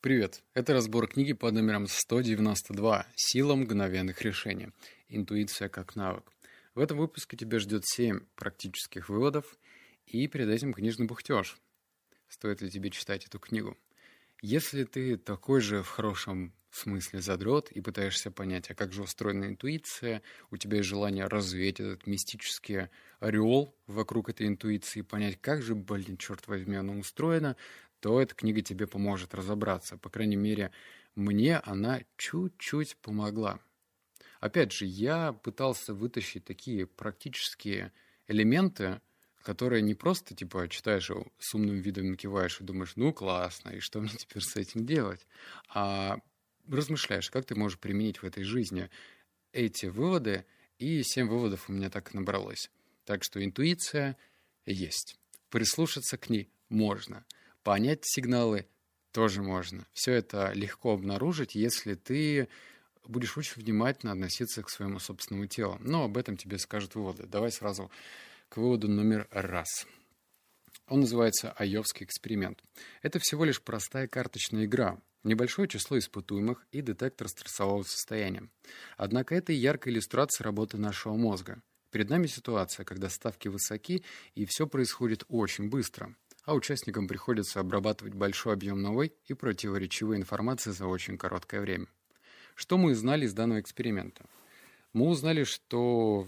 Привет! Это разбор книги под номером 192 «Сила мгновенных решений. Интуиция как навык». В этом выпуске тебя ждет 7 практических выводов и перед этим книжный бухтеж. Стоит ли тебе читать эту книгу? Если ты такой же в хорошем смысле задрот и пытаешься понять, а как же устроена интуиция, у тебя есть желание развеять этот мистический ореол вокруг этой интуиции, понять, как же, блин, черт возьми, она устроена, то эта книга тебе поможет разобраться. По крайней мере, мне она чуть-чуть помогла. Опять же, я пытался вытащить такие практические элементы, которые не просто, типа, читаешь с умным видом киваешь и думаешь, ну, классно, и что мне теперь с этим делать? А размышляешь, как ты можешь применить в этой жизни эти выводы, и семь выводов у меня так набралось. Так что интуиция есть. Прислушаться к ней можно – Понять сигналы тоже можно. Все это легко обнаружить, если ты будешь очень внимательно относиться к своему собственному телу. Но об этом тебе скажут выводы. Давай сразу к выводу номер раз. Он называется «Айовский эксперимент». Это всего лишь простая карточная игра, небольшое число испытуемых и детектор стрессового состояния. Однако это яркая иллюстрация работы нашего мозга. Перед нами ситуация, когда ставки высоки, и все происходит очень быстро – а участникам приходится обрабатывать большой объем новой и противоречивой информации за очень короткое время. Что мы узнали из данного эксперимента? Мы узнали, что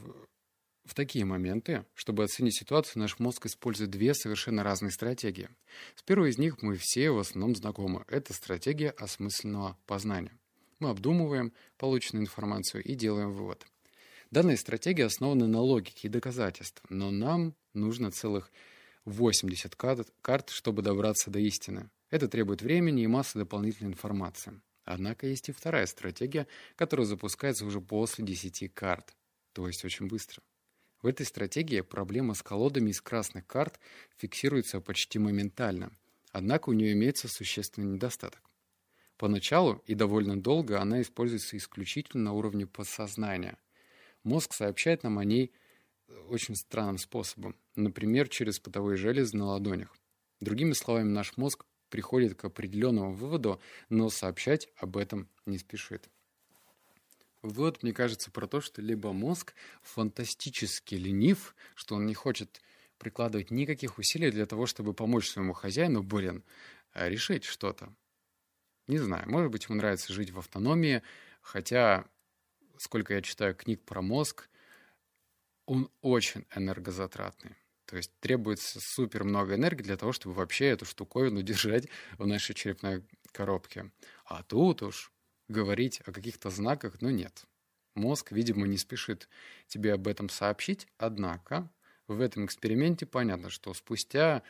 в такие моменты, чтобы оценить ситуацию, наш мозг использует две совершенно разные стратегии. С первой из них мы все в основном знакомы. Это стратегия осмысленного познания. Мы обдумываем полученную информацию и делаем вывод. Данная стратегия основана на логике и доказательствах, но нам нужно целых 80 карт, чтобы добраться до истины. Это требует времени и массы дополнительной информации. Однако есть и вторая стратегия, которая запускается уже после 10 карт, то есть очень быстро. В этой стратегии проблема с колодами из красных карт фиксируется почти моментально, однако у нее имеется существенный недостаток. Поначалу и довольно долго она используется исключительно на уровне подсознания. Мозг сообщает нам о ней очень странным способом, например, через потовые железы на ладонях. Другими словами, наш мозг приходит к определенному выводу, но сообщать об этом не спешит. Вывод, мне кажется, про то, что либо мозг фантастически ленив, что он не хочет прикладывать никаких усилий для того, чтобы помочь своему хозяину, блин, а решить что-то. Не знаю, может быть, ему нравится жить в автономии, хотя, сколько я читаю книг про мозг, он очень энергозатратный. То есть требуется супер много энергии для того, чтобы вообще эту штуковину держать в нашей черепной коробке. А тут уж говорить о каких-то знаках, ну нет. Мозг, видимо, не спешит тебе об этом сообщить, однако в этом эксперименте понятно, что спустя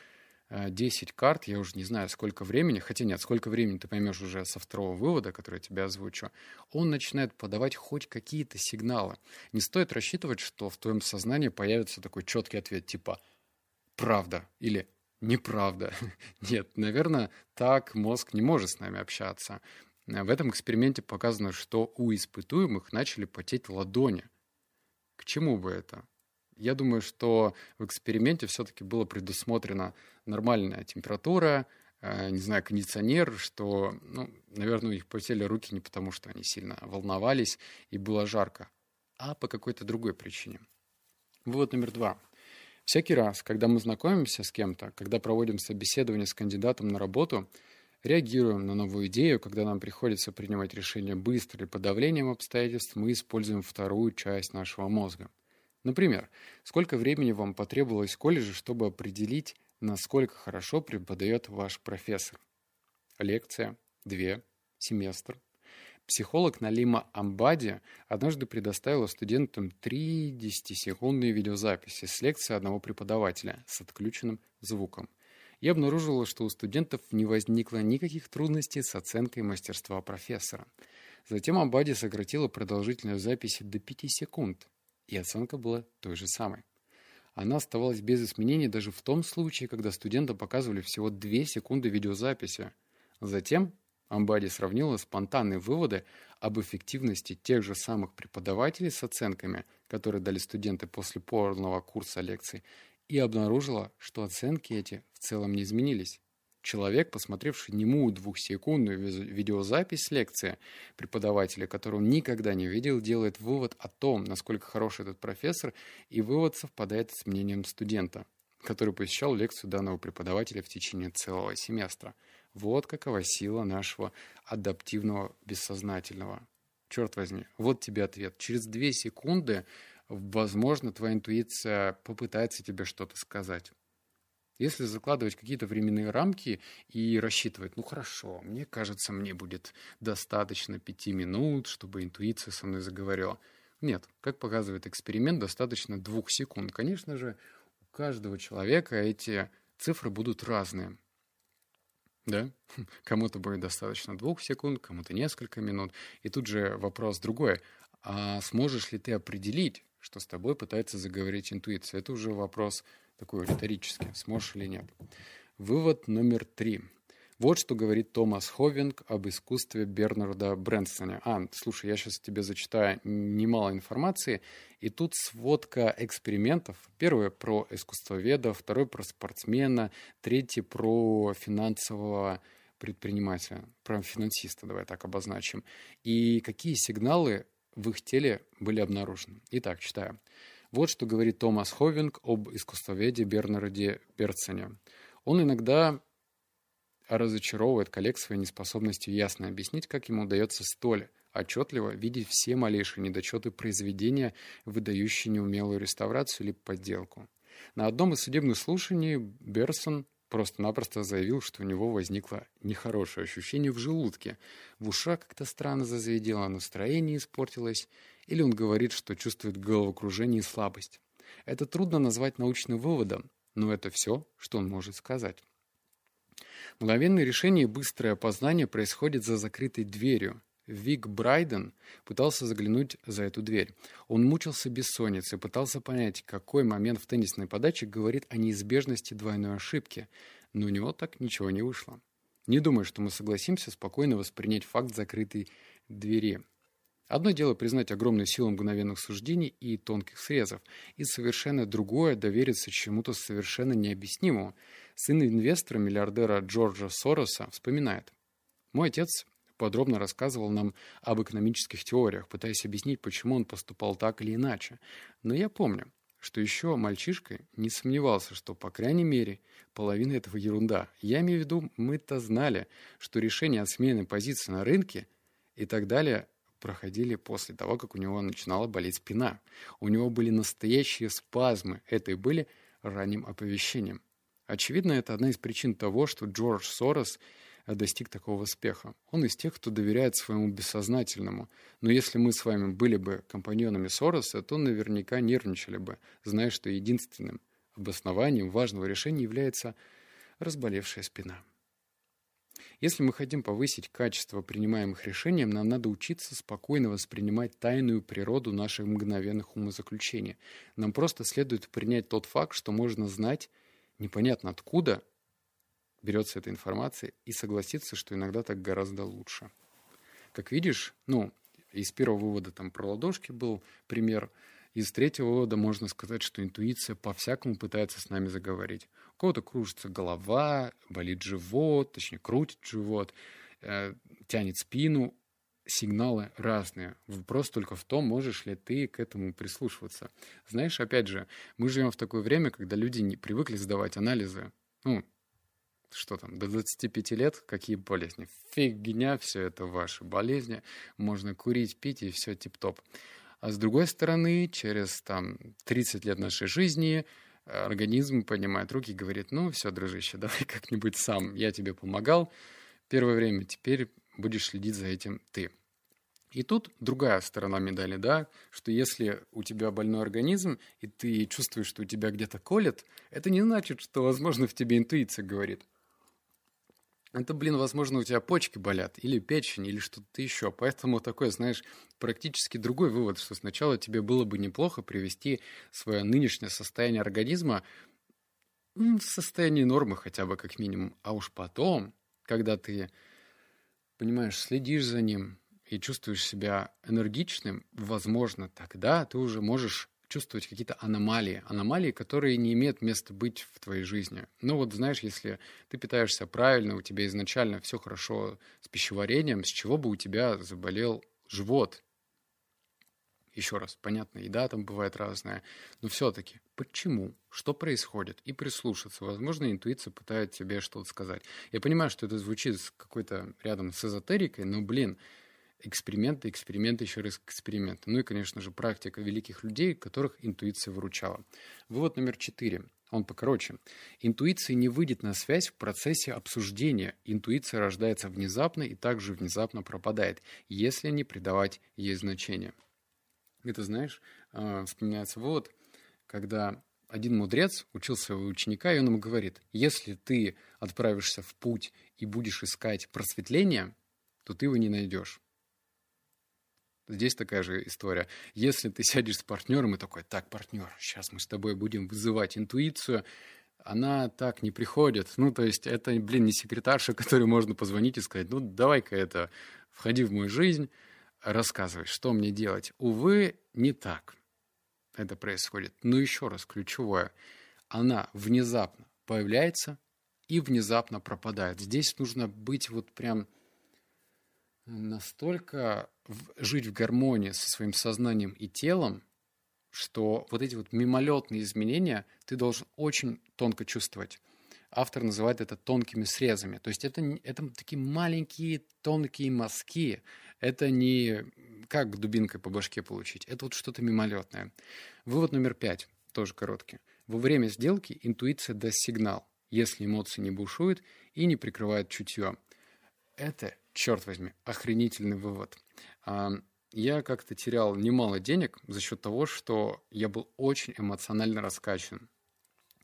10 э, карт, я уже не знаю, сколько времени, хотя нет, сколько времени ты поймешь уже со второго вывода, который я тебе озвучу, он начинает подавать хоть какие-то сигналы. Не стоит рассчитывать, что в твоем сознании появится такой четкий ответ типа «правда» или «неправда». Нет, наверное, так мозг не может с нами общаться. В этом эксперименте показано, что у испытуемых начали потеть ладони. К чему бы это? Я думаю, что в эксперименте все-таки было предусмотрено нормальная температура, э, не знаю, кондиционер, что, ну, наверное, у них потели руки не потому, что они сильно волновались и было жарко, а по какой-то другой причине. Вывод номер два. Всякий раз, когда мы знакомимся с кем-то, когда проводим собеседование с кандидатом на работу, реагируем на новую идею, когда нам приходится принимать решение быстро или под давлением обстоятельств, мы используем вторую часть нашего мозга – Например, сколько времени вам потребовалось в колледже, чтобы определить, насколько хорошо преподает ваш профессор? Лекция, две, семестр. Психолог Налима Амбади однажды предоставила студентам три 10-секундные видеозаписи с лекции одного преподавателя с отключенным звуком. И обнаружила, что у студентов не возникло никаких трудностей с оценкой мастерства профессора. Затем Амбади сократила продолжительность записи до 5 секунд – и оценка была той же самой. Она оставалась без изменений даже в том случае, когда студентам показывали всего 2 секунды видеозаписи. Затем Амбади сравнила спонтанные выводы об эффективности тех же самых преподавателей с оценками, которые дали студенты после полного курса лекций, и обнаружила, что оценки эти в целом не изменились. Человек, посмотревший немую двухсекундную видеозапись лекции преподавателя, которую он никогда не видел, делает вывод о том, насколько хорош этот профессор, и вывод совпадает с мнением студента, который посещал лекцию данного преподавателя в течение целого семестра. Вот какова сила нашего адаптивного бессознательного. Черт возьми, вот тебе ответ. Через две секунды, возможно, твоя интуиция попытается тебе что-то сказать. Если закладывать какие-то временные рамки и рассчитывать, ну хорошо, мне кажется, мне будет достаточно пяти минут, чтобы интуиция со мной заговорила. Нет, как показывает эксперимент, достаточно двух секунд. Конечно же, у каждого человека эти цифры будут разные. Да? Кому-то будет достаточно двух секунд, кому-то несколько минут. И тут же вопрос другой. А сможешь ли ты определить, что с тобой пытается заговорить интуиция? Это уже вопрос такой риторический, сможешь или нет. Вывод номер три. Вот что говорит Томас Ховинг об искусстве Бернарда Брэнсона. А, слушай, я сейчас тебе зачитаю немало информации. И тут сводка экспериментов. Первое про искусствоведа, второй про спортсмена, третий про финансового предпринимателя, про финансиста, давай так обозначим. И какие сигналы в их теле были обнаружены. Итак, читаю. Вот что говорит Томас Ховинг об искусствоведе Бернарде Берцене. Он иногда разочаровывает коллег своей неспособностью ясно объяснить, как ему удается столь отчетливо видеть все малейшие недочеты произведения, выдающие неумелую реставрацию или подделку. На одном из судебных слушаний Берсон просто-напросто заявил, что у него возникло нехорошее ощущение в желудке. В ушах как-то странно зазведело, настроение испортилось, или он говорит, что чувствует головокружение и слабость. Это трудно назвать научным выводом, но это все, что он может сказать. Мгновенное решение и быстрое опознание происходит за закрытой дверью. Вик Брайден пытался заглянуть за эту дверь. Он мучился бессонницей, пытался понять, какой момент в теннисной подаче говорит о неизбежности двойной ошибки, но у него так ничего не вышло. Не думаю, что мы согласимся спокойно воспринять факт закрытой двери. Одно дело признать огромную силу мгновенных суждений и тонких срезов, и совершенно другое – довериться чему-то совершенно необъяснимому. Сын инвестора, миллиардера Джорджа Сороса, вспоминает. «Мой отец подробно рассказывал нам об экономических теориях, пытаясь объяснить, почему он поступал так или иначе. Но я помню, что еще мальчишкой не сомневался, что, по крайней мере, половина этого ерунда. Я имею в виду, мы-то знали, что решение о смене позиции на рынке и так далее проходили после того, как у него начинала болеть спина. У него были настоящие спазмы. Это и были ранним оповещением. Очевидно, это одна из причин того, что Джордж Сорос достиг такого успеха. Он из тех, кто доверяет своему бессознательному. Но если мы с вами были бы компаньонами Сороса, то наверняка нервничали бы, зная, что единственным обоснованием важного решения является разболевшая спина. Если мы хотим повысить качество принимаемых решений, нам надо учиться спокойно воспринимать тайную природу наших мгновенных умозаключений. Нам просто следует принять тот факт, что можно знать непонятно откуда берется эта информация, и согласиться, что иногда так гораздо лучше. Как видишь, ну, из первого вывода там про ладошки был пример – из третьего вывода можно сказать, что интуиция по-всякому пытается с нами заговорить. У кого-то кружится голова, болит живот, точнее, крутит живот, э, тянет спину. Сигналы разные. Вопрос только в том, можешь ли ты к этому прислушиваться. Знаешь, опять же, мы живем в такое время, когда люди не привыкли сдавать анализы. Ну, что там, до 25 лет, какие болезни? Фигня, все это ваши болезни. Можно курить, пить, и все тип-топ. А с другой стороны, через там 30 лет нашей жизни э, организм поднимает руки и говорит, ну все, дружище, давай как-нибудь сам, я тебе помогал первое время, теперь будешь следить за этим ты. И тут другая сторона медали, да, что если у тебя больной организм, и ты чувствуешь, что у тебя где-то колет, это не значит, что, возможно, в тебе интуиция говорит это, блин, возможно, у тебя почки болят, или печень, или что-то еще. Поэтому такой, знаешь, практически другой вывод, что сначала тебе было бы неплохо привести свое нынешнее состояние организма в состояние нормы хотя бы как минимум. А уж потом, когда ты, понимаешь, следишь за ним и чувствуешь себя энергичным, возможно, тогда ты уже можешь чувствовать какие-то аномалии, аномалии, которые не имеют места быть в твоей жизни. Ну вот знаешь, если ты питаешься правильно, у тебя изначально все хорошо с пищеварением, с чего бы у тебя заболел живот? Еще раз, понятно, еда там бывает разная, но все-таки почему, что происходит, и прислушаться. Возможно, интуиция пытается тебе что-то сказать. Я понимаю, что это звучит какой-то рядом с эзотерикой, но, блин, эксперименты, эксперименты, еще раз эксперименты. Ну и, конечно же, практика великих людей, которых интуиция выручала. Вывод номер четыре. Он покороче. Интуиция не выйдет на связь в процессе обсуждения. Интуиция рождается внезапно и также внезапно пропадает, если не придавать ей значения. Это, знаешь, а, вспоминается вывод, когда один мудрец учил своего ученика, и он ему говорит, если ты отправишься в путь и будешь искать просветление, то ты его не найдешь. Здесь такая же история. Если ты сядешь с партнером и такой, так, партнер, сейчас мы с тобой будем вызывать интуицию, она так не приходит. Ну, то есть это, блин, не секретарша, которой можно позвонить и сказать, ну, давай-ка это, входи в мою жизнь, рассказывай, что мне делать. Увы, не так это происходит. Но еще раз, ключевое, она внезапно появляется и внезапно пропадает. Здесь нужно быть вот прям настолько жить в гармонии со своим сознанием и телом, что вот эти вот мимолетные изменения ты должен очень тонко чувствовать. Автор называет это тонкими срезами. То есть это, это такие маленькие тонкие мазки. Это не как дубинкой по башке получить. Это вот что-то мимолетное. Вывод номер пять, тоже короткий. Во время сделки интуиция даст сигнал, если эмоции не бушуют и не прикрывают чутье. Это черт возьми, охренительный вывод. Я как-то терял немало денег за счет того, что я был очень эмоционально раскачан.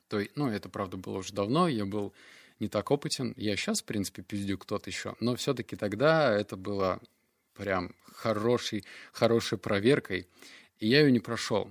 То, ну, это, правда, было уже давно, я был не так опытен. Я сейчас, в принципе, пиздю кто-то еще, но все-таки тогда это было прям хорошей, хорошей проверкой, и я ее не прошел.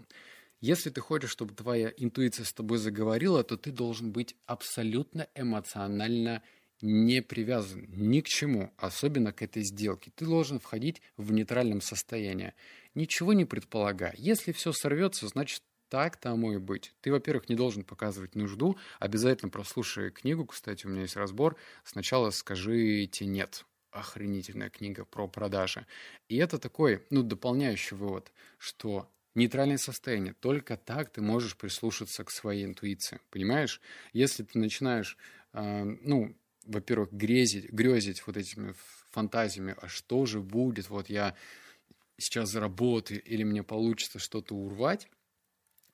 Если ты хочешь, чтобы твоя интуиция с тобой заговорила, то ты должен быть абсолютно эмоционально не привязан ни к чему, особенно к этой сделке. Ты должен входить в нейтральном состоянии, ничего не предполагая. Если все сорвется, значит так тому и быть. Ты, во-первых, не должен показывать нужду. Обязательно прослушай книгу. Кстати, у меня есть разбор. Сначала скажите «нет». Охренительная книга про продажи. И это такой, ну, дополняющий вывод, что нейтральное состояние. Только так ты можешь прислушаться к своей интуиции. Понимаешь? Если ты начинаешь, э, ну, во-первых, грезить, грезить вот этими фантазиями, а что же будет, вот я сейчас заработаю, или мне получится что-то урвать,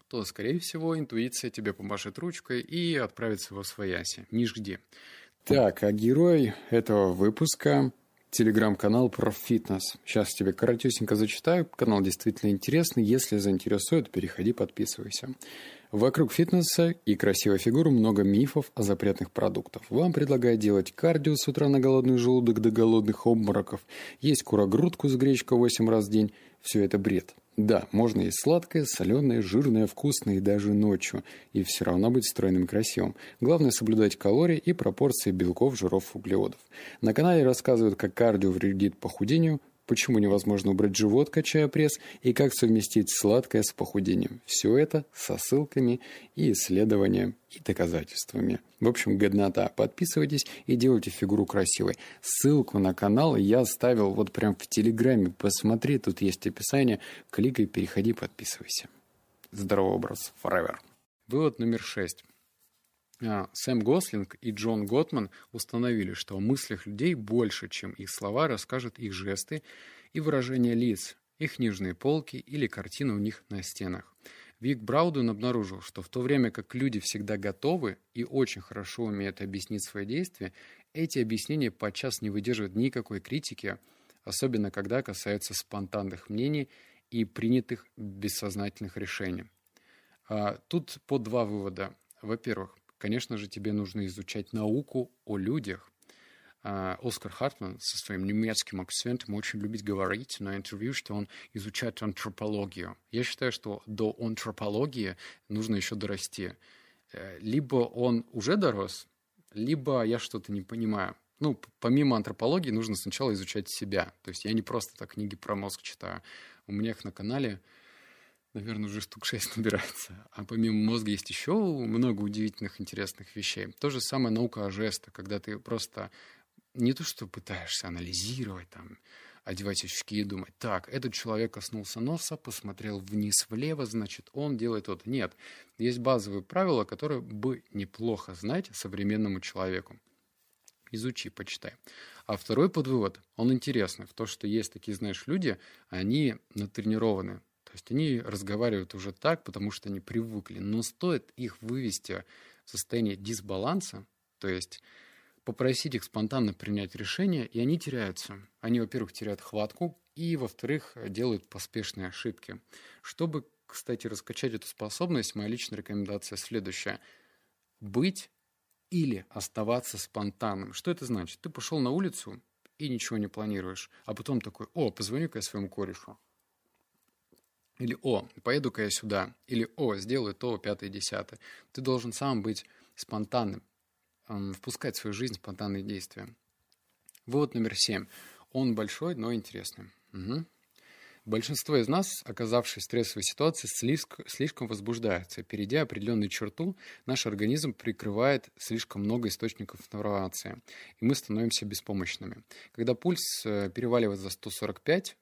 то, скорее всего, интуиция тебе помашет ручкой и отправится во свояси. Не жди. Так, а герой этого выпуска телеграм-канал про фитнес. Сейчас тебе коротюсенько зачитаю. Канал действительно интересный. Если заинтересует, переходи, подписывайся. Вокруг фитнеса и красивой фигуры много мифов о запретных продуктах. Вам предлагают делать кардио с утра на голодный желудок до голодных обмороков, есть курогрудку с гречкой 8 раз в день. Все это бред. Да, можно есть сладкое, соленое, жирное, вкусное и даже ночью, и все равно быть стройным и красивым. Главное соблюдать калории и пропорции белков, жиров, углеводов. На канале рассказывают, как кардио вредит похудению, почему невозможно убрать живот, качая пресс, и как совместить сладкое с похудением. Все это со ссылками и исследованиями и доказательствами. В общем, годнота. Подписывайтесь и делайте фигуру красивой. Ссылку на канал я оставил вот прям в Телеграме. Посмотри, тут есть описание. Кликай, переходи, подписывайся. Здоровый образ. Forever. Вывод номер шесть. А, Сэм Гослинг и Джон Готман установили, что о мыслях людей больше, чем их слова, расскажут их жесты и выражения лиц, их книжные полки или картины у них на стенах. Вик Брауден обнаружил, что в то время как люди всегда готовы и очень хорошо умеют объяснить свои действия, эти объяснения подчас не выдерживают никакой критики, особенно когда касаются спонтанных мнений и принятых бессознательных решений. А, тут по два вывода. Во-первых, конечно же, тебе нужно изучать науку о людях. А, Оскар Хартман со своим немецким акцентом очень любит говорить на интервью, что он изучает антропологию. Я считаю, что до антропологии нужно еще дорасти. Э, либо он уже дорос, либо я что-то не понимаю. Ну, помимо антропологии нужно сначала изучать себя. То есть я не просто так книги про мозг читаю. У меня их на канале наверное, уже штук шесть набирается. А помимо мозга есть еще много удивительных, интересных вещей. То же самое наука о жестах, когда ты просто не то, что пытаешься анализировать, там, одевать очки и думать, так, этот человек коснулся носа, посмотрел вниз влево, значит, он делает это. Нет, есть базовые правила, которые бы неплохо знать современному человеку. Изучи, почитай. А второй подвывод, он интересный, в то, что есть такие, знаешь, люди, они натренированы. То есть они разговаривают уже так, потому что они привыкли. Но стоит их вывести в состояние дисбаланса, то есть попросить их спонтанно принять решение, и они теряются. Они, во-первых, теряют хватку, и, во-вторых, делают поспешные ошибки. Чтобы, кстати, раскачать эту способность, моя личная рекомендация следующая. Быть или оставаться спонтанным. Что это значит? Ты пошел на улицу и ничего не планируешь, а потом такой, о, позвоню-ка я своему корешу. Или, о, поеду-ка я сюда. Или, о, сделаю то, пятое, десятое. Ты должен сам быть спонтанным впускать в свою жизнь спонтанные действия. Вывод номер семь. Он большой, но интересный. Угу. Большинство из нас, оказавшись в стрессовой ситуации, слишком возбуждаются. Перейдя определенную черту, наш организм прикрывает слишком много источников информации, и мы становимся беспомощными. Когда пульс э, переваливает за 145,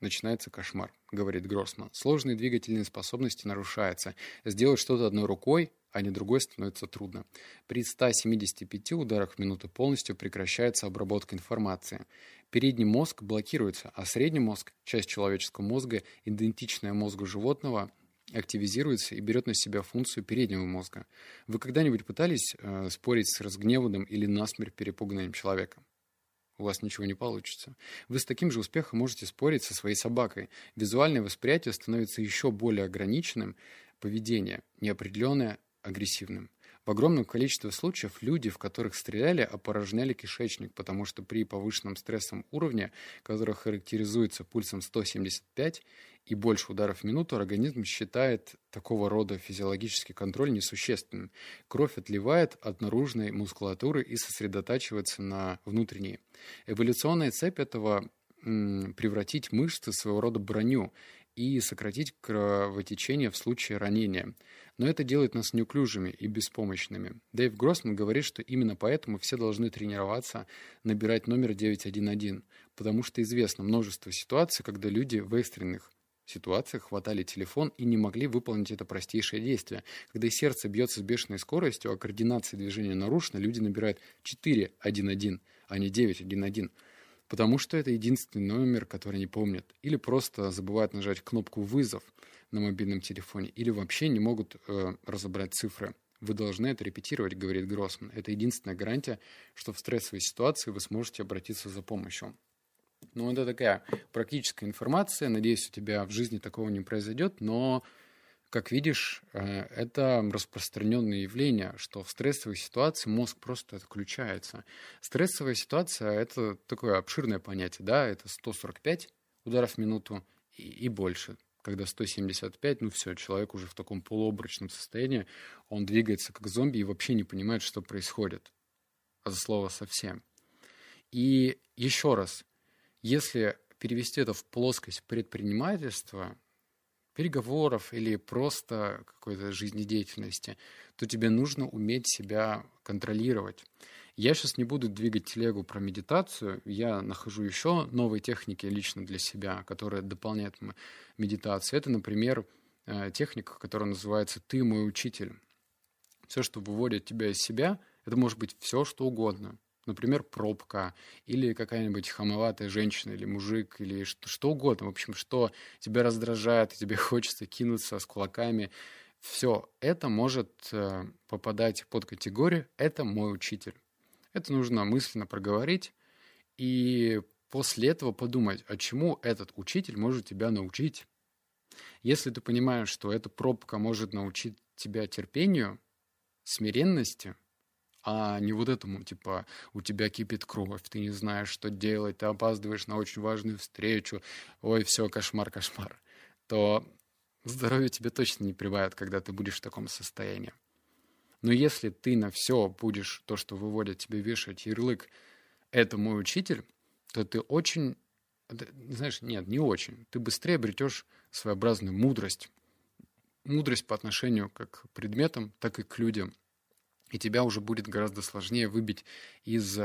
начинается кошмар, говорит Гроссман. Сложные двигательные способности нарушаются. Сделать что-то одной рукой, а не другой становится трудно. При 175 ударах в минуту полностью прекращается обработка информации. Передний мозг блокируется, а средний мозг, часть человеческого мозга, идентичная мозгу животного, активизируется и берет на себя функцию переднего мозга. Вы когда-нибудь пытались э, спорить с разгневанным или насмерть перепуганным человеком? У вас ничего не получится. Вы с таким же успехом можете спорить со своей собакой. Визуальное восприятие становится еще более ограниченным, поведение неопределенное, агрессивным. В огромном количестве случаев люди, в которых стреляли, опорожняли кишечник, потому что при повышенном стрессовом уровне, который характеризуется пульсом 175 и больше ударов в минуту, организм считает такого рода физиологический контроль несущественным. Кровь отливает от наружной мускулатуры и сосредотачивается на внутренней. Эволюционная цепь этого превратить мышцы в своего рода броню и сократить кровотечение в случае ранения. Но это делает нас неуклюжими и беспомощными. Дэйв Гроссман говорит, что именно поэтому все должны тренироваться набирать номер 911, потому что известно множество ситуаций, когда люди в экстренных ситуациях хватали телефон и не могли выполнить это простейшее действие. Когда сердце бьется с бешеной скоростью, а координация движения нарушена, люди набирают 411, а не 911 потому что это единственный номер, который они помнят. Или просто забывают нажать кнопку «Вызов» на мобильном телефоне, или вообще не могут э, разобрать цифры. Вы должны это репетировать, говорит Гроссман. Это единственная гарантия, что в стрессовой ситуации вы сможете обратиться за помощью. Ну, это такая практическая информация. Надеюсь, у тебя в жизни такого не произойдет, но как видишь, э, это распространенное явление, что в стрессовой ситуации мозг просто отключается. Стрессовая ситуация – это такое обширное понятие, да, это 145 ударов в минуту и, и больше. Когда 175, ну все, человек уже в таком полуобрачном состоянии, он двигается как зомби и вообще не понимает, что происходит. А за слово совсем. И еще раз, если перевести это в плоскость предпринимательства, переговоров или просто какой-то жизнедеятельности, то тебе нужно уметь себя контролировать. Я сейчас не буду двигать телегу про медитацию, я нахожу еще новые техники лично для себя, которые дополняют медитацию. Это, например, э, техника, которая называется «ты мой учитель». Все, что выводит тебя из себя, это может быть все, что угодно. Например, пробка, или какая-нибудь хамоватая женщина, или мужик, или что, что угодно. В общем, что тебя раздражает, тебе хочется кинуться с кулаками. Все это может э, попадать под категорию «это мой учитель». Это нужно мысленно проговорить и после этого подумать, а чему этот учитель может тебя научить. Если ты понимаешь, что эта пробка может научить тебя терпению, смиренности – а не вот этому, типа, у тебя кипит кровь, ты не знаешь, что делать, ты опаздываешь на очень важную встречу, ой, все, кошмар, кошмар, то здоровье тебе точно не прибавит, когда ты будешь в таком состоянии. Но если ты на все будешь, то, что выводит тебе вешать ярлык, это мой учитель, то ты очень, знаешь, нет, не очень, ты быстрее обретешь своеобразную мудрость, мудрость по отношению как к предметам, так и к людям. И тебя уже будет гораздо сложнее выбить из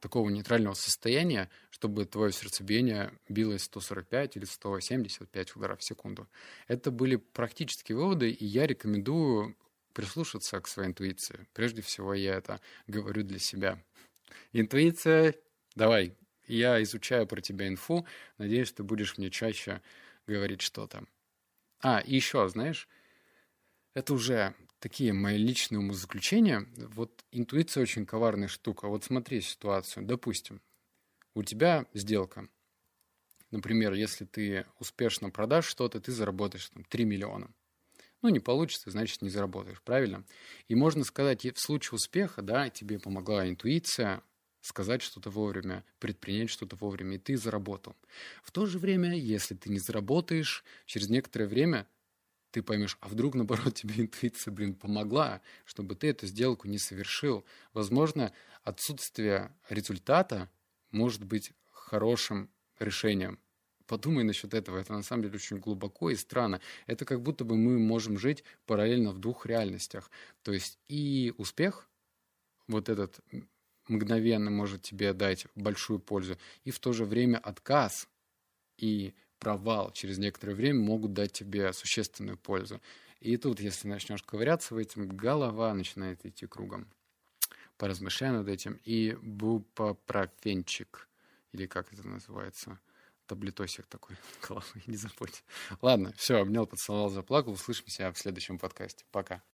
такого нейтрального состояния, чтобы твое сердцебиение билось 145 или 175 ударов в секунду. Это были практические выводы, и я рекомендую прислушаться к своей интуиции. Прежде всего, я это говорю для себя. Интуиция, давай, я изучаю про тебя инфу, надеюсь, ты будешь мне чаще говорить что-то. А, и еще, знаешь, это уже такие мои личные умозаключения. Вот интуиция очень коварная штука. Вот смотри ситуацию. Допустим, у тебя сделка. Например, если ты успешно продашь что-то, ты заработаешь там 3 миллиона. Ну, не получится, значит, не заработаешь, правильно? И можно сказать, в случае успеха, да, тебе помогла интуиция, сказать что-то вовремя, предпринять что-то вовремя, и ты заработал. В то же время, если ты не заработаешь, через некоторое время ты поймешь, а вдруг, наоборот, тебе интуиция, блин, помогла, чтобы ты эту сделку не совершил. Возможно, отсутствие результата может быть хорошим решением. Подумай насчет этого. Это на самом деле очень глубоко и странно. Это как будто бы мы можем жить параллельно в двух реальностях. То есть и успех, вот этот мгновенно может тебе дать большую пользу, и в то же время отказ и провал через некоторое время могут дать тебе существенную пользу. И тут, если начнешь ковыряться в этом, голова начинает идти кругом. Поразмышляй над этим. И бупопрофенчик, или как это называется, таблетосик такой головы, не забудь. Ладно, все, обнял, поцеловал, заплакал. Услышимся в следующем подкасте. Пока.